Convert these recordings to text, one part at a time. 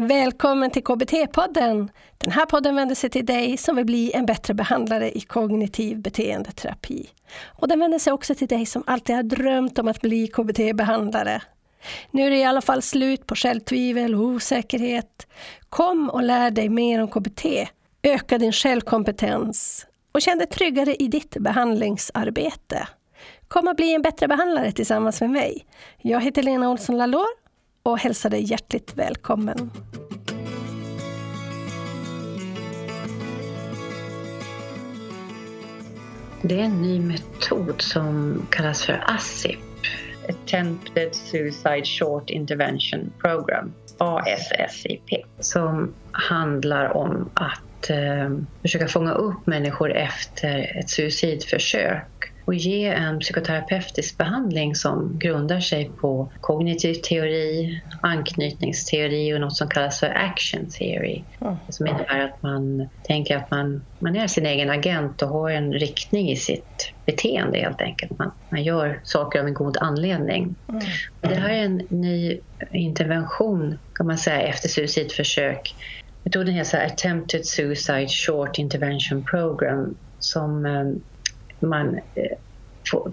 Välkommen till KBT-podden! Den här podden vänder sig till dig som vill bli en bättre behandlare i kognitiv beteendeterapi. Och den vänder sig också till dig som alltid har drömt om att bli KBT-behandlare. Nu är det i alla fall slut på självtvivel och osäkerhet. Kom och lär dig mer om KBT. Öka din självkompetens och känn dig tryggare i ditt behandlingsarbete. Kom och bli en bättre behandlare tillsammans med mig. Jag heter Lena Olsson Lalor och hälsar dig hjärtligt välkommen. Det är en ny metod som kallas för ASIP. Attempted Suicide Short Intervention Program, ASSIP, som handlar om att eh, försöka fånga upp människor efter ett suicidförsök och ge en psykoterapeutisk behandling som grundar sig på kognitiv teori, anknytningsteori och något som kallas för action theory. Som innebär att man tänker att man, man är sin egen agent och har en riktning i sitt beteende helt enkelt. Man, man gör saker av en god anledning. Mm. det här är en ny intervention kan man säga efter suicidförsök. Metoden heter Attempted Suicide Short Intervention Program som eh, man eh,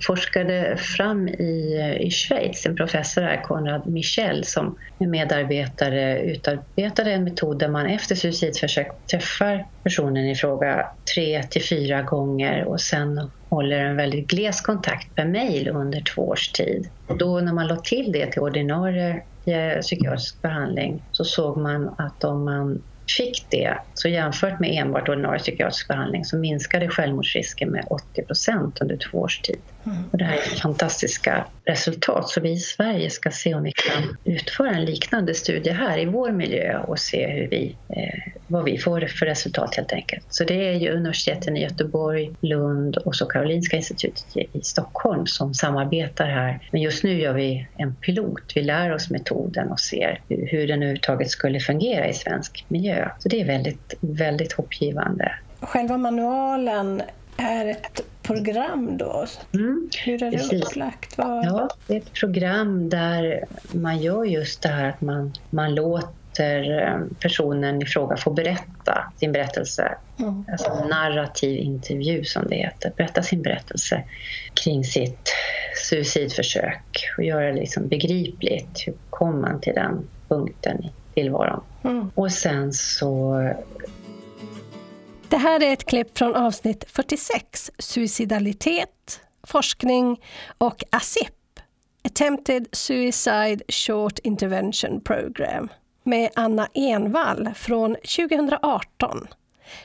forskade fram i, i Schweiz. En professor här, Konrad Michel, som med medarbetare utarbetade en metod där man efter suicidförsök träffar personen i fråga tre till fyra gånger och sen håller en väldigt gles kontakt per mejl under två års tid. Och då när man la till det till ordinarie eh, psykiatrisk behandling så såg man att om man fick det, så jämfört med enbart ordinarie psykiatrisk behandling så minskade självmordsrisken med 80 procent under två års tid. Mm. Och det här är fantastiska resultat. Så vi i Sverige ska se om vi kan utföra en liknande studie här i vår miljö och se hur vi, eh, vad vi får för resultat helt enkelt. Så det är ju universiteten i Göteborg, Lund och så Karolinska institutet i Stockholm som samarbetar här. Men just nu gör vi en pilot. Vi lär oss metoden och ser hur den överhuvudtaget skulle fungera i svensk miljö. Så det är väldigt, väldigt hoppgivande. Själva manualen är ett program då? Mm, Hur är det precis. upplagt? Vad... Ja, det är ett program där man gör just det här att man, man låter eh, personen i fråga få berätta sin berättelse. Mm. Alltså narrativ intervju som det heter. Berätta sin berättelse kring sitt suicidförsök och göra det liksom begripligt. Hur kom man till den punkten i tillvaron? Mm. Och sen så det här är ett klipp från avsnitt 46, Suicidalitet, forskning och ASIP, Attempted Suicide Short Intervention Program, med Anna Envall från 2018.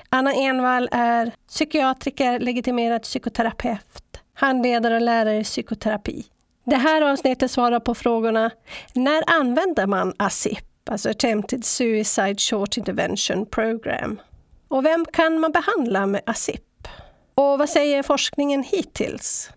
Anna Envall är psykiatriker, legitimerad psykoterapeut, handledare och lärare i psykoterapi. Det här avsnittet svarar på frågorna När använder man ASIP, alltså Attempted Suicide Short Intervention Program? Och vem kan man behandla med ASIP? Och vad säger forskningen hittills?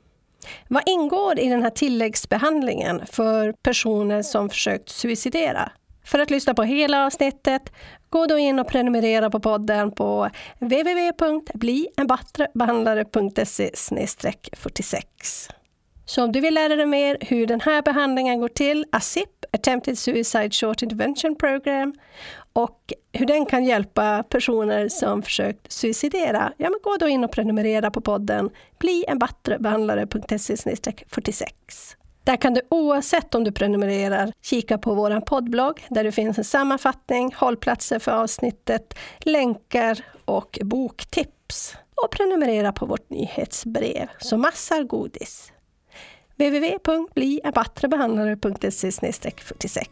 Vad ingår i den här tilläggsbehandlingen för personer som försökt suicidera? För att lyssna på hela avsnittet, gå då in och prenumerera på podden på www.blienbattrebehandlare.se 46. Så om du vill lära dig mer hur den här behandlingen går till, ASIP, Attempted Suicide Short Intervention Program, och hur den kan hjälpa personer som försökt suicidera, ja men gå då in och prenumerera på podden blienbattrebehandlare.se 46. Där kan du oavsett om du prenumererar kika på vår poddblogg där det finns en sammanfattning, hållplatser för avsnittet, länkar och boktips. Och prenumerera på vårt nyhetsbrev, så massar godis www.bliabattrebehandlare.se 46.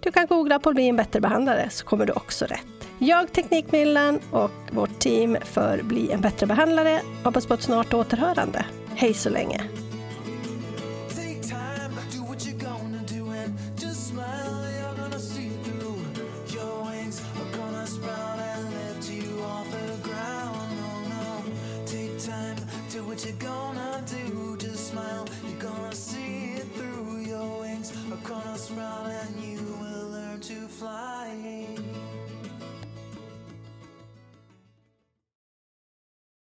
Du kan googla på Bli en bättre behandlare så kommer du också rätt. Jag, Teknikmillan och vårt team för Bli en bättre behandlare hoppas på ett snart återhörande. Hej så länge! What you're gonna do.